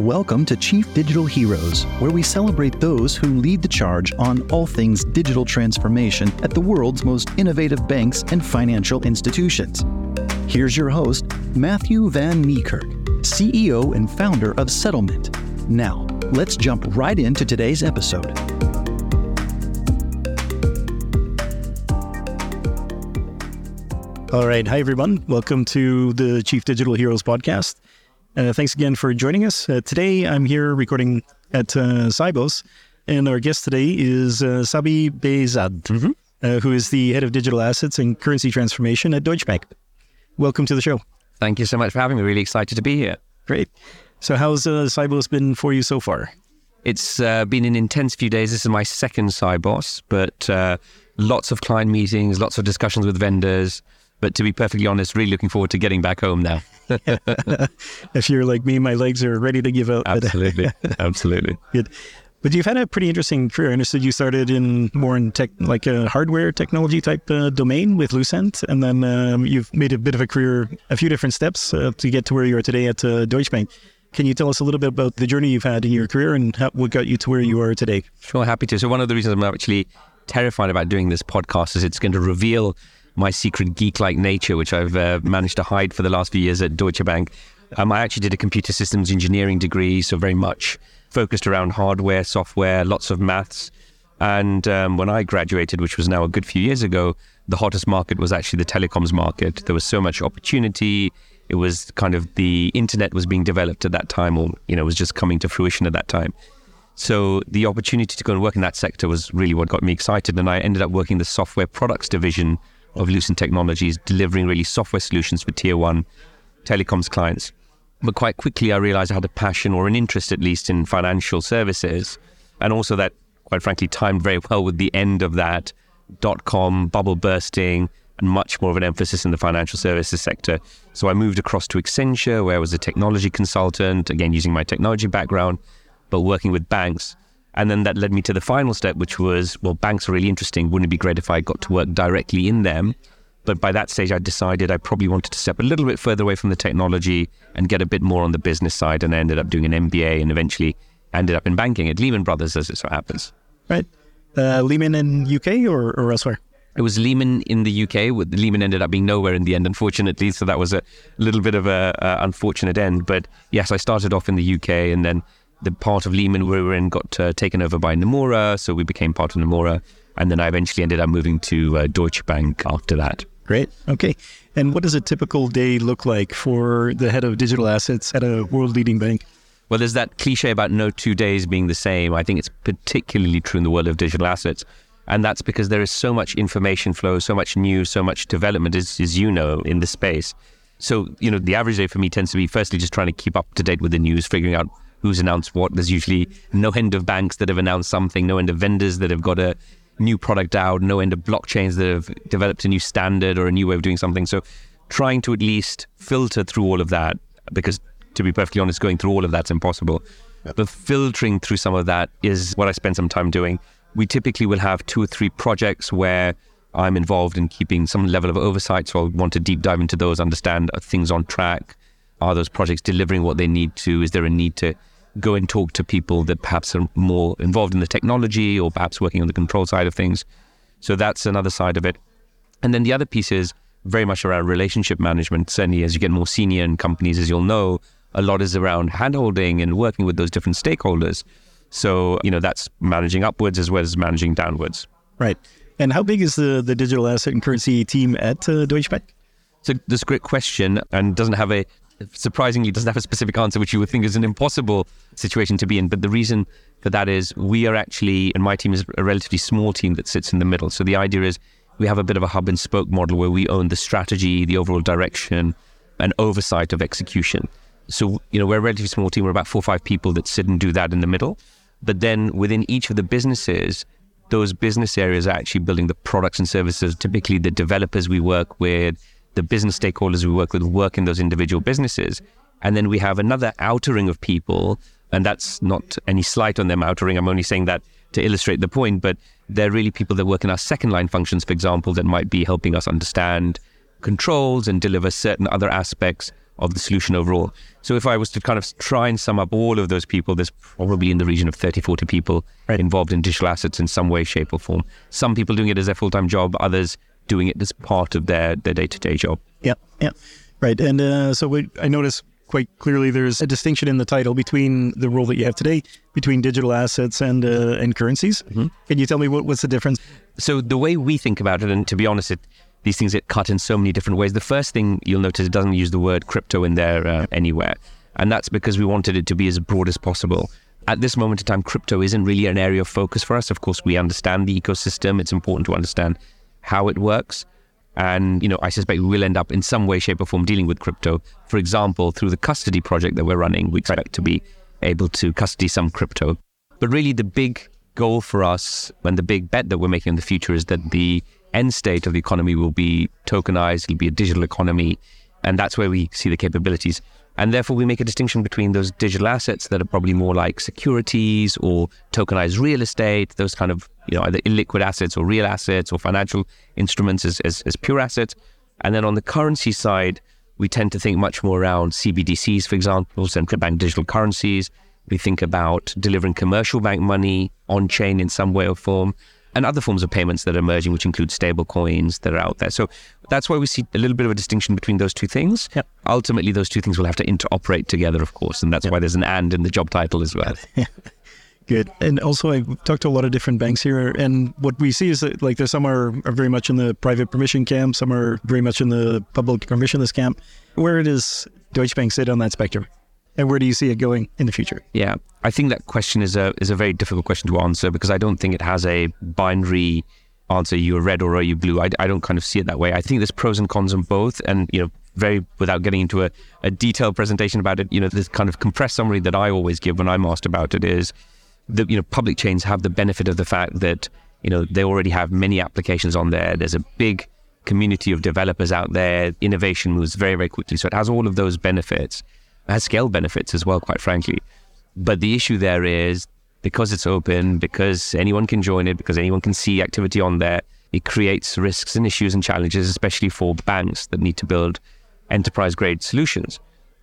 Welcome to Chief Digital Heroes, where we celebrate those who lead the charge on all things digital transformation at the world's most innovative banks and financial institutions. Here's your host, Matthew Van Niekerk, CEO and founder of SettleMint. Now, let's jump right into today's episode. All right. Hi, everyone. Welcome to the Chief Digital Heroes podcast. Uh, thanks again for joining us. Uh, today, I'm here recording at uh, Sibos, and our guest today is uh, Sabih Behzad, mm-hmm. uh, who is the head of digital assets and currency transformation at Deutsche Bank. Welcome to the show. Thank you so much for having me. Really excited to be here. Great. So, how's uh, Sibos been for you so far? It's uh, been an intense few days. This is my second Sibos, but uh, lots of client meetings, lots of discussions with vendors. But to be perfectly honest, really looking forward to getting back home now. if you're like me, my legs are ready to give out. Absolutely, absolutely. Good. But you've had a pretty interesting career. I understood you started in more in tech, like a hardware technology type uh, domain with Lucent, and then um, you've made a bit of a career, a few different steps uh, to get to where you are today at uh, Deutsche Bank. Can you tell us a little bit about the journey you've had in your career and how, what got you to where you are today? Sure, happy to. So one of the reasons I'm actually terrified about doing this podcast is it's going to reveal my secret geek-like nature, which I've uh, managed to hide for the last few years at Deutsche Bank. Um, I actually did a computer systems engineering degree, so very much focused around hardware, software, lots of maths. And um, when I graduated, which was now a good few years ago, the hottest market was actually the telecoms market. There was so much opportunity. It was kind of the internet was being developed at that time, or you know, was just coming to fruition at that time. So the opportunity to go and work in that sector was really what got me excited. And I ended up working the software products division of Lucent Technologies, delivering really software solutions for tier one telecoms clients. But quite quickly, I realized I had a passion or an interest, at least, in financial services. And also that, quite frankly, timed very well with the end of that dot com bubble bursting and much more of an emphasis in the financial services sector. So I moved across to Accenture, where I was a technology consultant, again, using my technology background, but working with banks. And then that led me to the final step, which was, well, banks are really interesting. Wouldn't it be great if I got to work directly in them? But by that stage, I decided I probably wanted to step a little bit further away from the technology and get a bit more on the business side. And I ended up doing an MBA and eventually ended up in banking at Lehman Brothers, as it so happens. Right. Uh, Lehman in UK or, or elsewhere? It was Lehman in the UK. Lehman ended up being nowhere in the end, unfortunately. So that was a little bit of a, a unfortunate end. But yes, I started off in the UK and then the part of Lehman we were in got uh, taken over by Nomura, so we became part of Nomura, and then I eventually ended up moving to uh, Deutsche Bank after that. Great. Okay. And what does a typical day look like for the head of digital assets at a world-leading bank? Well, there's that cliche about no two days being the same. I think it's particularly true in the world of digital assets. And that's because there is so much information flow, so much news, so much development, as, as you know, in the space. So, you know, the average day for me tends to be firstly just trying to keep up to date with the news, figuring out who's announced what. There's usually no end of banks that have announced something, no end of vendors that have got a new product out, no end of blockchains that have developed a new standard or a new way of doing something. So trying to at least filter through all of that, because to be perfectly honest, going through all of that's impossible. Yep. But filtering through some of that is what I spend some time doing. We typically will have two or three projects where I'm involved in keeping some level of oversight. So I want to deep dive into those, understand are things on track? Are those projects delivering what they need to? Is there a need to go and talk to people that perhaps are more involved in the technology or perhaps working on the control side of things. So that's another side of it. And then the other piece is very much around relationship management. Certainly, as you get more senior in companies, as you'll know, a lot is around handholding and working with those different stakeholders. So, you know, that's managing upwards as well as managing downwards. Right. And how big is the, the digital asset and currency team at uh, Deutsche Bank? So that's a great question and doesn't have a surprisingly doesn't have a specific answer, which you would think is an impossible situation to be in. But the reason for that is we are actually, and my team is a relatively small team that sits in the middle. So the idea is we have a bit of a hub and spoke model where we own the strategy, the overall direction, and oversight of execution. So, you know, we're a relatively small team. We're about four or five people that sit and do that in the middle. But then within each of the businesses, those business areas are actually building the products and services. Typically, the developers we work with, the business stakeholders we work with work in those individual businesses. And then we have another outer ring of people, and that's not any slight on them outer ring. I'm only saying that to illustrate the point, but they're really people that work in our second line functions, for example, that might be helping us understand controls and deliver certain other aspects of the solution overall. So if I was to kind of try and sum up all of those people, there's probably in the region of 30, 40 people right. involved in digital assets in some way, shape, or form. Some people doing it as their full time job, others doing it as part of their their day to day job. Yeah, yeah, right. And uh, so we, I noticed quite clearly there's a distinction in the title between the role that you have today between digital assets and uh, and currencies. Mm-hmm. Can you tell me what, what's the difference? So the way we think about it, and to be honest, it, these things get cut in so many different ways. The first thing you'll notice it doesn't use the word crypto in there uh, anywhere, and that's because we wanted it to be as broad as possible. At this moment in time, crypto isn't really an area of focus for us. Of course, we understand the ecosystem. It's important to understand how it works. And, you know, I suspect we will end up in some way, shape, or form dealing with crypto. For example, through the custody project that we're running, we expect to be able to custody some crypto. But really, the big goal for us and the big bet that we're making in the future is that the end state of the economy will be tokenized, it'll be a digital economy. And that's where we see the capabilities. And therefore, we make a distinction between those digital assets that are probably more like securities or tokenized real estate, those kind of, you know, either illiquid assets or real assets or financial instruments as, as, as pure assets. And then on the currency side, we tend to think much more around CBDCs, for example, central bank digital currencies. We think about delivering commercial bank money on chain in some way or form and other forms of payments that are emerging, which include stable coins that are out there. So that's why we see a little bit of a distinction between those two things. Yep. Ultimately, those two things will have to interoperate together, of course, and that's yep. why there's an and in the job title as well. Good. And also, I've talked to a lot of different banks here, and what we see is that like there's some are, are very much in the private permission camp, some are very much in the public permissionless camp. Where does Deutsche Bank sit on that spectrum? and where do you see it going in the future? Yeah, I think that question is a is a very difficult question to answer because I don't think it has a binary answer. You're red or are you blue? I, I don't kind of see it that way. I think there's pros and cons on both, and you know, very without getting into a, a detailed presentation about it. You know, this kind of compressed summary that I always give when I'm asked about it is that you know public chains have the benefit of the fact that you know they already have many applications on there. There's a big community of developers out there. Innovation moves very very quickly, so it has all of those benefits It has scale benefits as well, quite frankly. But the issue there is because it's open, because anyone can join it, because anyone can see activity on there, it creates risks and issues and challenges, especially for banks that need to build enterprise grade solutions.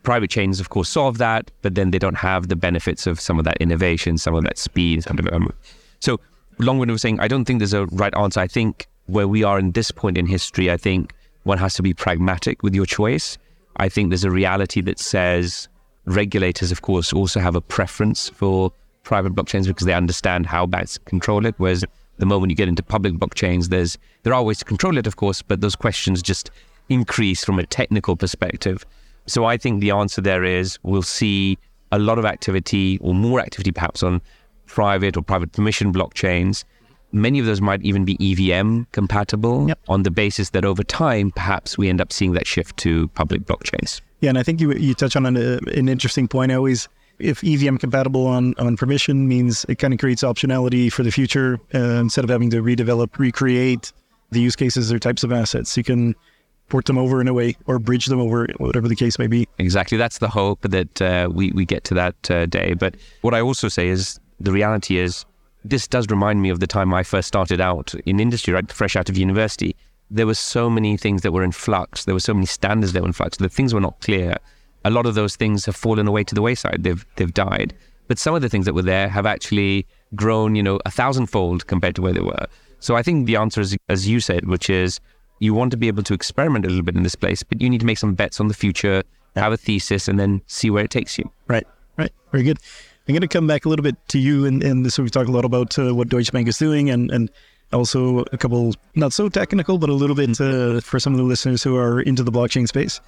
Private chains, of course, solve that, but then they don't have the benefits of some of that innovation, some of that speed. Um, so, long way of saying, I don't think there's a right answer. I think where we are in this point in history, I think one has to be pragmatic with your choice I think there's a reality that says regulators, of course, also have a preference for private blockchains because they understand how banks control it. Whereas the moment you get into public blockchains, there's there are ways to control it, of course, but those questions just increase from a technical perspective. So I think the answer there is we'll see a lot of activity or more activity perhaps on private or private permission blockchains Many of those might even be EVM compatible yep. on the basis that over time, perhaps we end up seeing that shift to public blockchains. Yeah, and I think you you touch on an, uh, an interesting point. I always, if EVM compatible on, on permission means it kind of creates optionality for the future uh, instead of having to redevelop, recreate the use cases or types of assets. You can port them over in a way or bridge them over, whatever the case may be. Exactly. That's the hope that uh, we, we get to that uh, day. But what I also say is the reality is this does remind me of the time I first started out in industry, right? Fresh out of university. There were so many things that were in flux. There were so many standards that were in flux. The things were not clear. A lot of those things have fallen away to the wayside. They've they've died. But some of the things that were there have actually grown, you know, a thousandfold compared to where they were. So I think the answer is, as you said, which is you want to be able to experiment a little bit in this place, but you need to make some bets on the future, have a thesis, and then see where it takes you. Right. Right. Very good. I'm going to come back a little bit to you, and, and so we've talked a lot about uh, what Deutsche Bank is doing, and and also a couple not so technical, but a little bit uh, for some of the listeners who are into the blockchain space.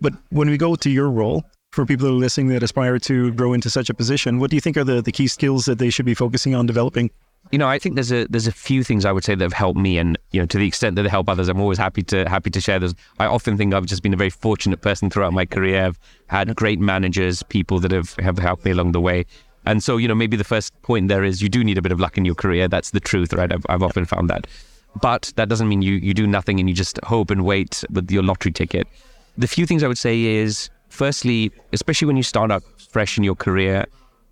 But when we go to your role, for people who are listening that aspire to grow into such a position, what do you think are the, the key skills that they should be focusing on developing? You know, I think there's a there's a few things I would say that have helped me, and you know, to the extent that they help others, I'm always happy to happy to share those. I often think I've just been a very fortunate person throughout my career. I've had great managers, people that have have helped me along the way. And so, you know, maybe the first point there is you do need a bit of luck in your career. That's the truth, right? I've, I've often found that. But that doesn't mean you you do nothing and you just hope and wait with your lottery ticket. The few things I would say is, firstly, especially when you start out fresh in your career,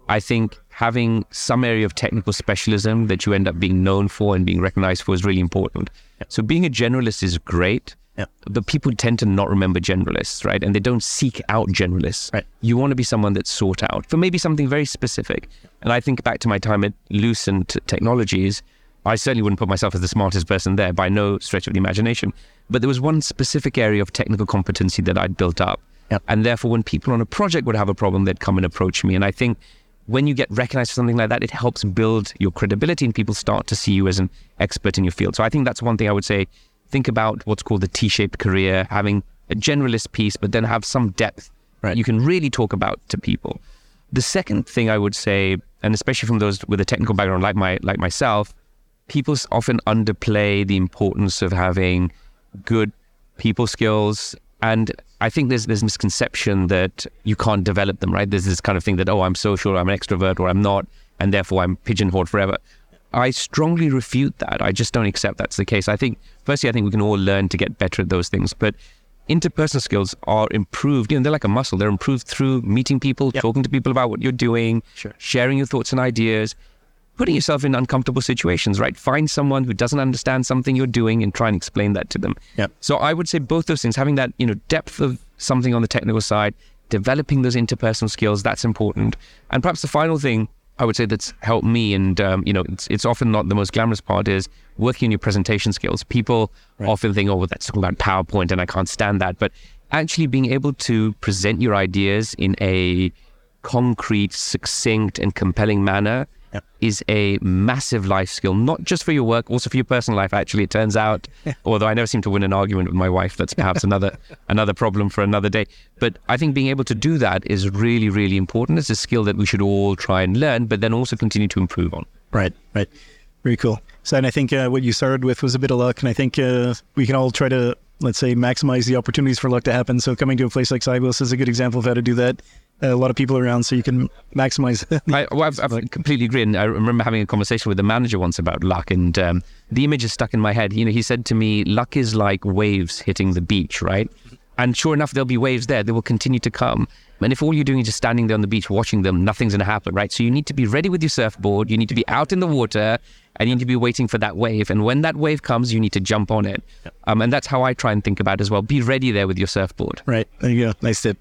I think having some area of technical specialism that you end up being known for and being recognized for is really important. So being a generalist is great, Yeah. But people tend to not remember generalists, right? And they don't seek out generalists. Right. You want to be someone that's sought out for maybe something very specific. And I think back to my time at Lucent Technologies, I certainly wouldn't put myself as the smartest person there by no stretch of the imagination. But there was one specific area of technical competency that I'd built up. Yep. And therefore, when people on a project would have a problem, they'd come and approach me. And I think when you get recognized for something like that, it helps build your credibility and people start to see you as an expert in your field. So I think that's one thing I would say. Think about what's called the T shaped career, having a generalist piece, but then have some depth Right. you can really talk about to people. The second thing I would say, and especially from those with a technical background like my like myself, people often underplay the importance of having good people skills. And I think there's this misconception that you can't develop them, right? There's this kind of thing that, oh, I'm social, I'm an extrovert, or I'm not, and therefore I'm pigeonholed forever. I strongly refute that. I just don't accept that's the case. I think, firstly, I think we can all learn to get better at those things. But interpersonal skills are improved. You know, they're like a muscle. They're improved through meeting people, Yep. talking to people about what you're doing, Sure. sharing your thoughts and ideas, putting yourself in uncomfortable situations, right? Find someone who doesn't understand something you're doing and try and explain that to them. Yep. So I would say both those things, having that, you know, depth of something on the technical side, developing those interpersonal skills, that's important. And perhaps the final thing I would say that's helped me, and um, you know, it's it's often not the most glamorous part, is working on your presentation skills. People often think, oh, well, that's talking about PowerPoint, and I can't stand that. But actually, being able to present your ideas in a concrete, succinct, and compelling manner Yep. is a massive life skill, not just for your work, also for your personal life. Actually, it turns out, although I never seem to win an argument with my wife, that's perhaps another another problem for another day. But I think being able to do that is really, really important. It's a skill that we should all try and learn, but then also continue to improve on. Right, right. Very cool. So, and I think uh, what you started with was a bit of luck, and I think uh, we can all try to, let's say, maximize the opportunities for luck to happen. So, coming to a place like Sibos is a good example of how to do that. A lot of people around, so you can maximize. I, well, I've, I've completely agree. And I remember having a conversation with the manager once about luck, and um, the image is stuck in my head. You know, he said to me, "Luck is like waves hitting the beach, right?" And sure enough, there'll be waves there. They will continue to come. And if all you're doing is just standing there on the beach watching them, nothing's going to happen, right? So you need to be ready with your surfboard. You need to be out in the water, and you need to be waiting for that wave. And when that wave comes, you need to jump on it. Um, and that's how I try and think about it as well. Be ready there with your surfboard. right. There you go. Nice tip.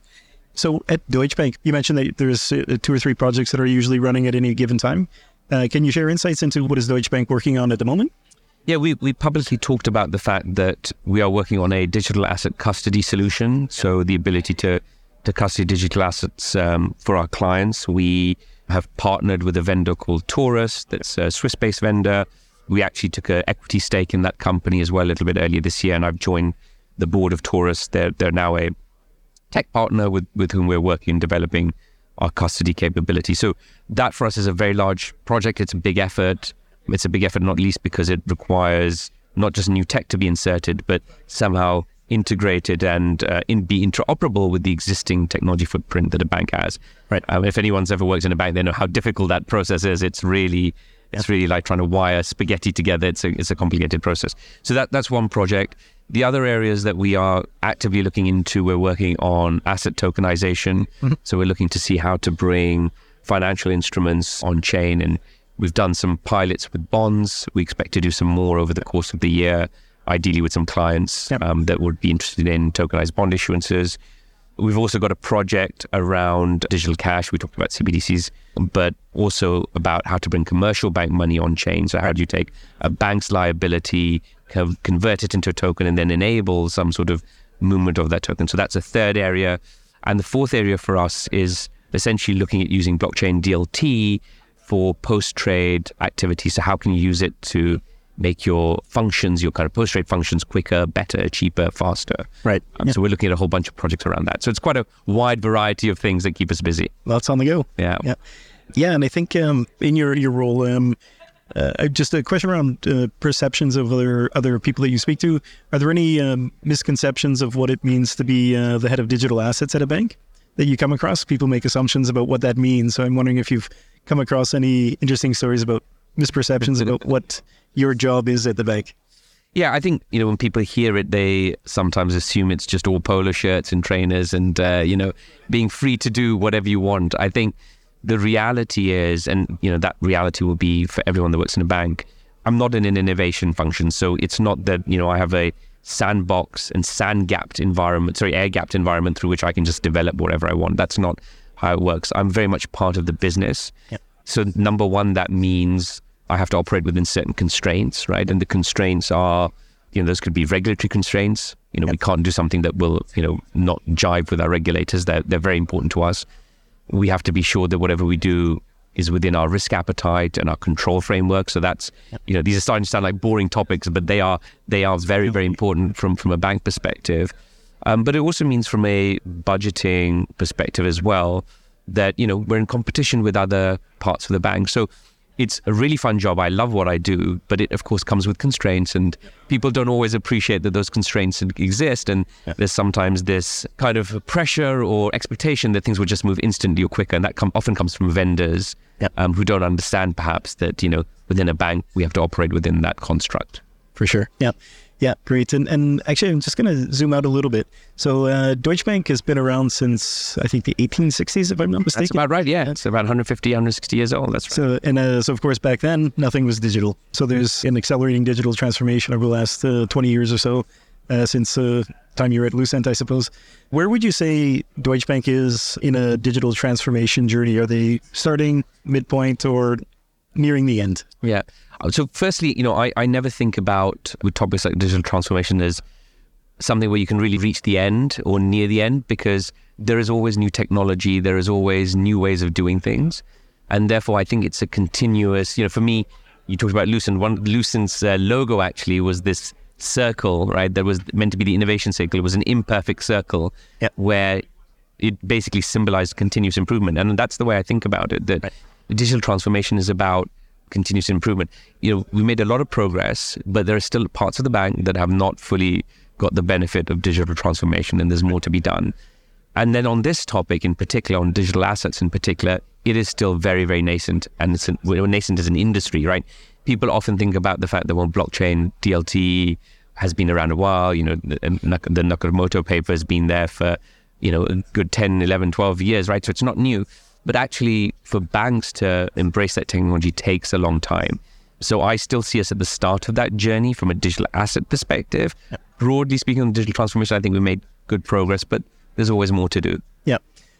So, at Deutsche Bank, you mentioned that there's uh, two or three projects that are usually running at any given time. Uh, can you share insights into what is Deutsche Bank working on at the moment? Yeah, we, we publicly talked about the fact that we are working on a digital asset custody solution. So the ability to, to custody digital assets um, for our clients. We have partnered with a vendor called Taurus, that's a Swiss based vendor. We actually took an equity stake in that company as well a little bit earlier this year, and I've joined the board of Taurus. They're, they're now a tech partner with, with whom we're working developing our custody capability. So that for us is a very large project. It's a big effort. It's a big effort, not least because it requires not just new tech to be inserted, but somehow integrated and uh, in, be interoperable with the existing technology footprint that a bank has. Right. Um, if anyone's ever worked in a bank, they know how difficult that process is. It's really, it's really like trying to wire spaghetti together. It's a, it's a complicated process. So that that's one project. The other areas that we are actively looking into, we're working on asset tokenization. So we're looking to see how to bring financial instruments on chain, and we've done some pilots with bonds. We expect to do some more over the course of the year, ideally with some clients Yep. um, that would be interested in tokenized bond issuances. We've also got a project around digital cash. We talked about CBDCs, but also about how to bring commercial bank money on chain. So, how do you take a bank's liability, convert it into a token, and then enable some sort of movement of that token? So, that's a third area. And the fourth area for us is essentially looking at using blockchain DLT for post trade activities. So, how can you use it to make your functions, your kind of post trade functions, quicker, better, cheaper, faster? Right. Um, So we're looking at a whole bunch of projects around that. So it's quite a wide variety of things that keep us busy. Lots on the go. Yeah. Yeah. Yeah. And I think um, in your, your role, um, uh, just a question around uh, perceptions of other other people that you speak to. Are there any um, misconceptions of what it means to be uh, the head of digital assets at a bank that you come across? People make assumptions about what that means. So I'm wondering if you've come across any interesting stories about misperceptions about what your job is at the bank. Yeah, I think you know when people hear it, they sometimes assume it's just all polo shirts and trainers and uh, you know being free to do whatever you want. I think the reality is, and you know that reality will be for everyone that works in a bank. I'm not in an innovation function, so it's not that you know I have a sandbox and sand gapped environment, sorry, air gapped environment through which I can just develop whatever I want. That's not how it works. I'm very much part of the business. Yep. So, number one, that means I have to operate within certain constraints, right? And the constraints are, you know, those could be regulatory constraints. You know, we can't do something that will, you know, not jive with our regulators. They're, they're very important to us. We have to be sure that whatever we do is within our risk appetite and our control framework. So that's, you know, these are starting to sound like boring topics, but they are they are very very important from from a bank perspective. Um, but it also means from a budgeting perspective as well that you know we're in competition with other parts of the bank. So it's a really fun job. I love what I do, but it of course comes with constraints, and people don't always appreciate that those constraints exist. And Yeah. there's sometimes this kind of pressure or expectation that things will just move instantly or quicker, and that com- often comes from vendors Yeah. um, who don't understand perhaps that you know within a bank we have to operate within that construct. For sure. Yeah. Yeah, great. And and actually, I'm just going to zoom out a little bit. So, uh, Deutsche Bank has been around since I think the 1860s, if I'm not mistaken. That's about right. Yeah, it's about 150, 160 years old. That's right. So, and uh, so of course, back then, nothing was digital. So there's an accelerating digital transformation over the last uh, 20 years or so, uh, since uh, time you were at Lucent, I suppose. Where would you say Deutsche Bank is in a digital transformation journey? Are they starting, midpoint, or nearing the end? Yeah. Uh, So, firstly, you know, I, I never think about with topics like digital transformation as something where you can really reach the end or near the end because there is always new technology, there is always new ways of doing things. And therefore, I think it's a continuous, you know, for me, you talked about Lucent. One Lucent's uh, logo actually was this circle, right? That was meant to be the innovation circle. It was an imperfect circle Yeah. where it basically symbolized continuous improvement. And that's the way I think about it. That digital transformation is about continuous improvement. You know, we made a lot of progress, but there are still parts of the bank that have not fully got the benefit of digital transformation, and there's more to be done. And then on this topic in particular, on digital assets in particular, it is still very, very nascent, and it's an, nascent as an industry, right? People often think about the fact that well, blockchain DLT has been around a while. You know, the, the Nakamoto paper has been there for you know a good 10, 11, 12 years, right? So it's not new. But actually, for banks to embrace that technology takes a long time. So I still see us at the start of that journey from a digital asset perspective. Broadly speaking, on digital transformation, I think we made good progress, but there's always more to do. Yeah.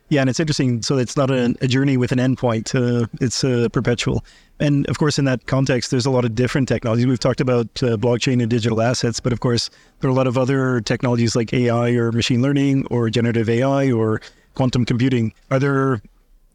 Yeah, and it's interesting. So it's not a, a journey with an endpoint. Uh, it's uh, perpetual. And of course, in that context, there's a lot of different technologies. We've talked about uh, blockchain and digital assets, but of course, there are a lot of other technologies like AI or machine learning or generative AI or quantum computing. Are there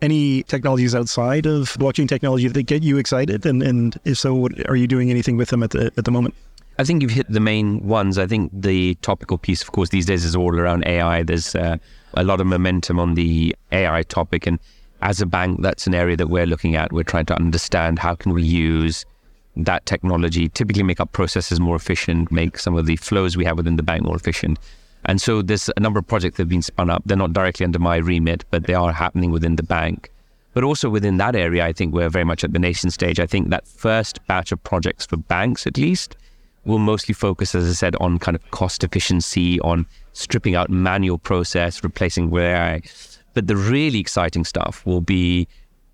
any technologies outside of blockchain technology that get you excited? And, and if so, what, are you doing anything with them at the, at the moment? I think you've hit the main ones. I think the topical piece, of course, these days is all around AI. There's uh, a lot of momentum on the AI topic, and as a bank, that's an area that we're looking at. We're trying to understand how can we use that technology, typically make our processes more efficient, make some of the flows we have within the bank more efficient. And so there's a number of projects that have been spun up. They're not directly under my remit, but they are happening within the bank. But also within that area, I think we're very much at the nation stage. I think that first batch of projects for banks, at least, will mostly focus, as I said, on kind of cost efficiency, on stripping out manual process, replacing with AI. But the really exciting stuff will be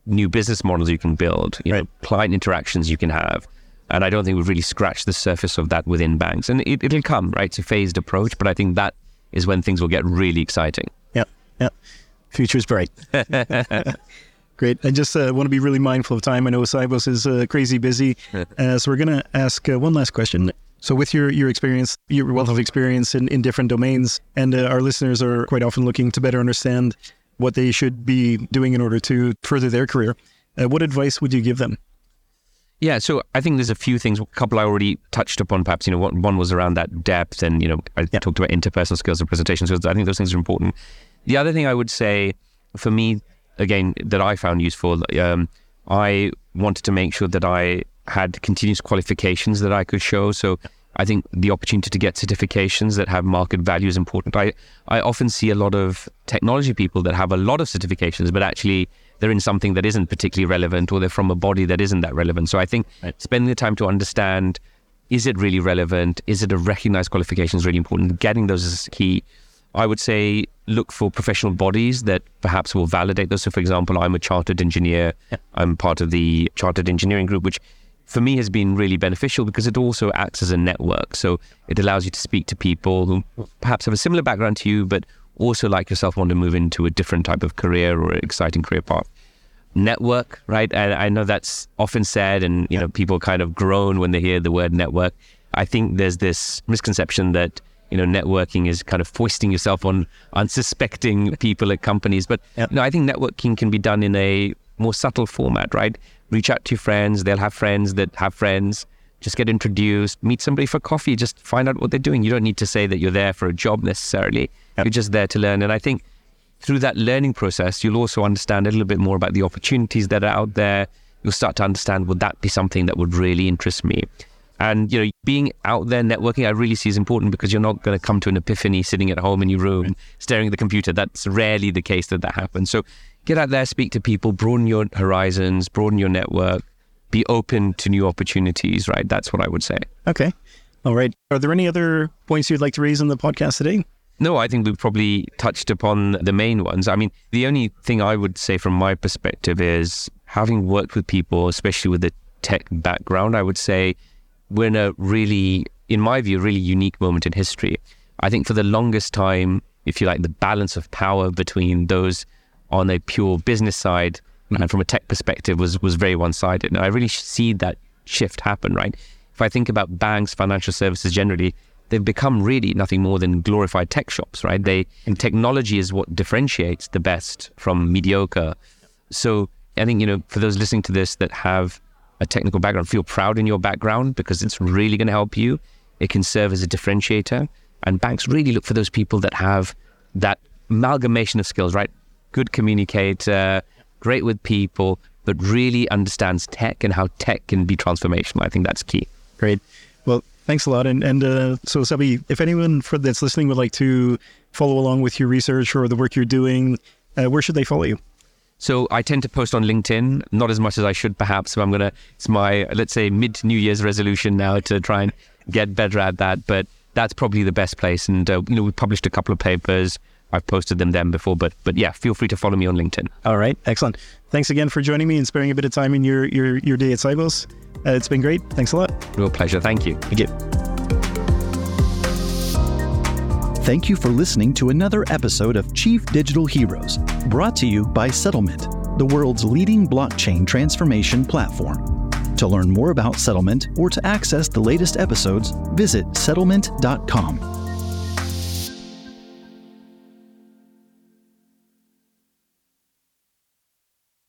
new business models you can build, you know, client interactions you can have. And I don't think we've really scratched the surface of that within banks. And it, it'll come, right? It's a phased approach, but I think that is when things will get really exciting. Yeah, yeah. is bright. Great. I just uh, want to be really mindful of time. I know Sibos is uh, crazy busy, uh, so we're going to ask uh, one last question. So, with your your experience, your wealth of experience in, in different domains, and uh, our listeners are quite often looking to better understand what they should be doing in order to further their career. Uh, what advice would you give them? Yeah, so I think there's a few things. A couple I already touched upon. Perhaps you know, one, one was around that depth, and you know, I Yeah. talked about interpersonal skills and presentation skills. I think those things are important. The other thing I would say, for me, again, that I found useful, um, I wanted to make sure that I had continuous qualifications that I could show. So I think the opportunity to get certifications that have market value is important. I, I often see a lot of technology people that have a lot of certifications, but actually they're in something that isn't particularly relevant or they're from a body that isn't that relevant. So I think Right. spending the time to understand is it really relevant? Is it a recognized qualification is really important? Getting those is key. I would say look for professional bodies that perhaps will validate those. So, for example, I'm a chartered engineer. I'm part of the chartered engineering group, which for me has been really beneficial because it also acts as a network. So it allows you to speak to people who perhaps have a similar background to you, but also like yourself want to move into a different type of career or exciting career path. Network, right? And I know that's often said, and you know, people kind of groan when they hear the word network. I think there's this misconception that you know networking is kind of foisting yourself on unsuspecting people at companies, but yep. know, I think networking can be done in a more subtle format, right? Reach out to friends; they'll have friends that have friends. Just get introduced, meet somebody for coffee, just find out what they're doing. You don't need to say that you're there for a job necessarily. Yep. You're just there to learn. And I think through that learning process, you'll also understand a little bit more about the opportunities that are out there. You'll start to understand would that be something that would really interest me? And you know, being out there networking, I really see is important because you're not going to come to an epiphany sitting at home in your room staring at the computer. That's rarely the case that that happens. So get out there, speak to people, broaden your horizons, broaden your network, be open to new opportunities. Right, that's what I would say. Okay, all right. Are there any other points you'd like to raise in the podcast today? No, I think we've probably touched upon the main ones. I mean, the only thing I would say from my perspective is having worked with people, especially with a tech background, I would say we're in a really, in my view, really unique moment in history. I think for the longest time, if you like, the balance of power between those on a pure business side and from a tech perspective was was very one sided. I really see that shift happen, right? If I think about banks, financial services generally, they've become really nothing more than glorified tech shops, right? They and technology is what differentiates the best from mediocre. So I think you know for those listening to this that have a technical background, feel proud in your background because it's really going to help you. It can serve as a differentiator, and banks really look for those people that have that amalgamation of skills, right? Good communicator, great with people, but really understands tech and how tech can be transformational. I think that's key. Great. Well, Thanks a lot. And and uh, so, Sabih, if anyone for, that's listening would like to follow along with your research or the work you're doing, uh, where should they follow you? So I tend to post on LinkedIn, not as much as I should, perhaps. So I'm gonna. It's my let's say mid New Year's resolution now to try and get better at that. But that's probably the best place. And uh, you know, we published a couple of papers. I've posted them then before, but but yeah, feel free to follow me on LinkedIn. All right, excellent. Thanks again for joining me and sparing a bit of time in your your your day at Sibos. Uh, it's been great. Thanks a lot. Real pleasure. Thank you. Thank you. Thank you for listening to another episode of Chief Digital Heroes, brought to you by SettleMint, the world's leading blockchain transformation platform. To learn more about SettleMint or to access the latest episodes, visit settlemint.com.